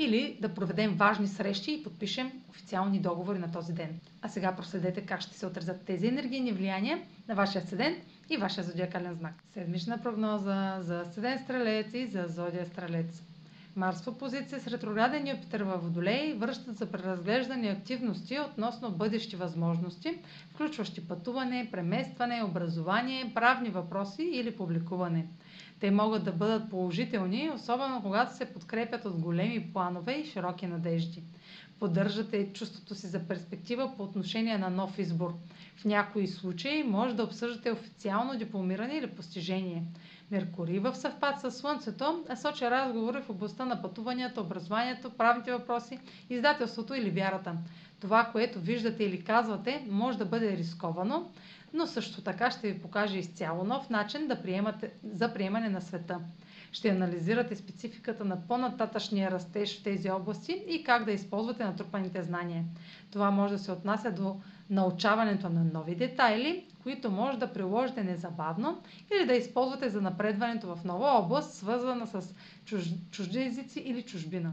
или да проведем важни срещи и подпишем официални договори на този ден. А сега проследете как ще се отразят тези енергийни влияния на вашия седент и вашия зодиакален знак. Седмична прогноза за седен стрелец и за зодия стрелец. Марс в опозиция с ретрограден Юпитер във Водолей връщат за преразглеждане активности относно бъдещи възможности, включващи пътуване, преместване, образование, правни въпроси или публикуване. Те могат да бъдат положителни, особено когато се подкрепят от големи планове и широки надежди. Поддържате чувството си за перспектива по отношение на нов избор. В някои случаи може да обсъждате официално дипломиране или постижение. Меркурий в съвпад с Слънцето е сочи разговори в областта на пътуванията, образованието, правните въпроси, издателството или вярата. Това, което виждате или казвате, може да бъде рисковано, но също така ще ви покаже изцяло нов начин да приемате, за приемане на света. Ще анализирате спецификата на по-нататъчния растеж в тези области и как да използвате натрупаните знания. Това може да се отнася до научаването на нови детайли, които може да приложите незабавно или да използвате за напредването в нова област, свързана с чуж... чужди езици или чужбина.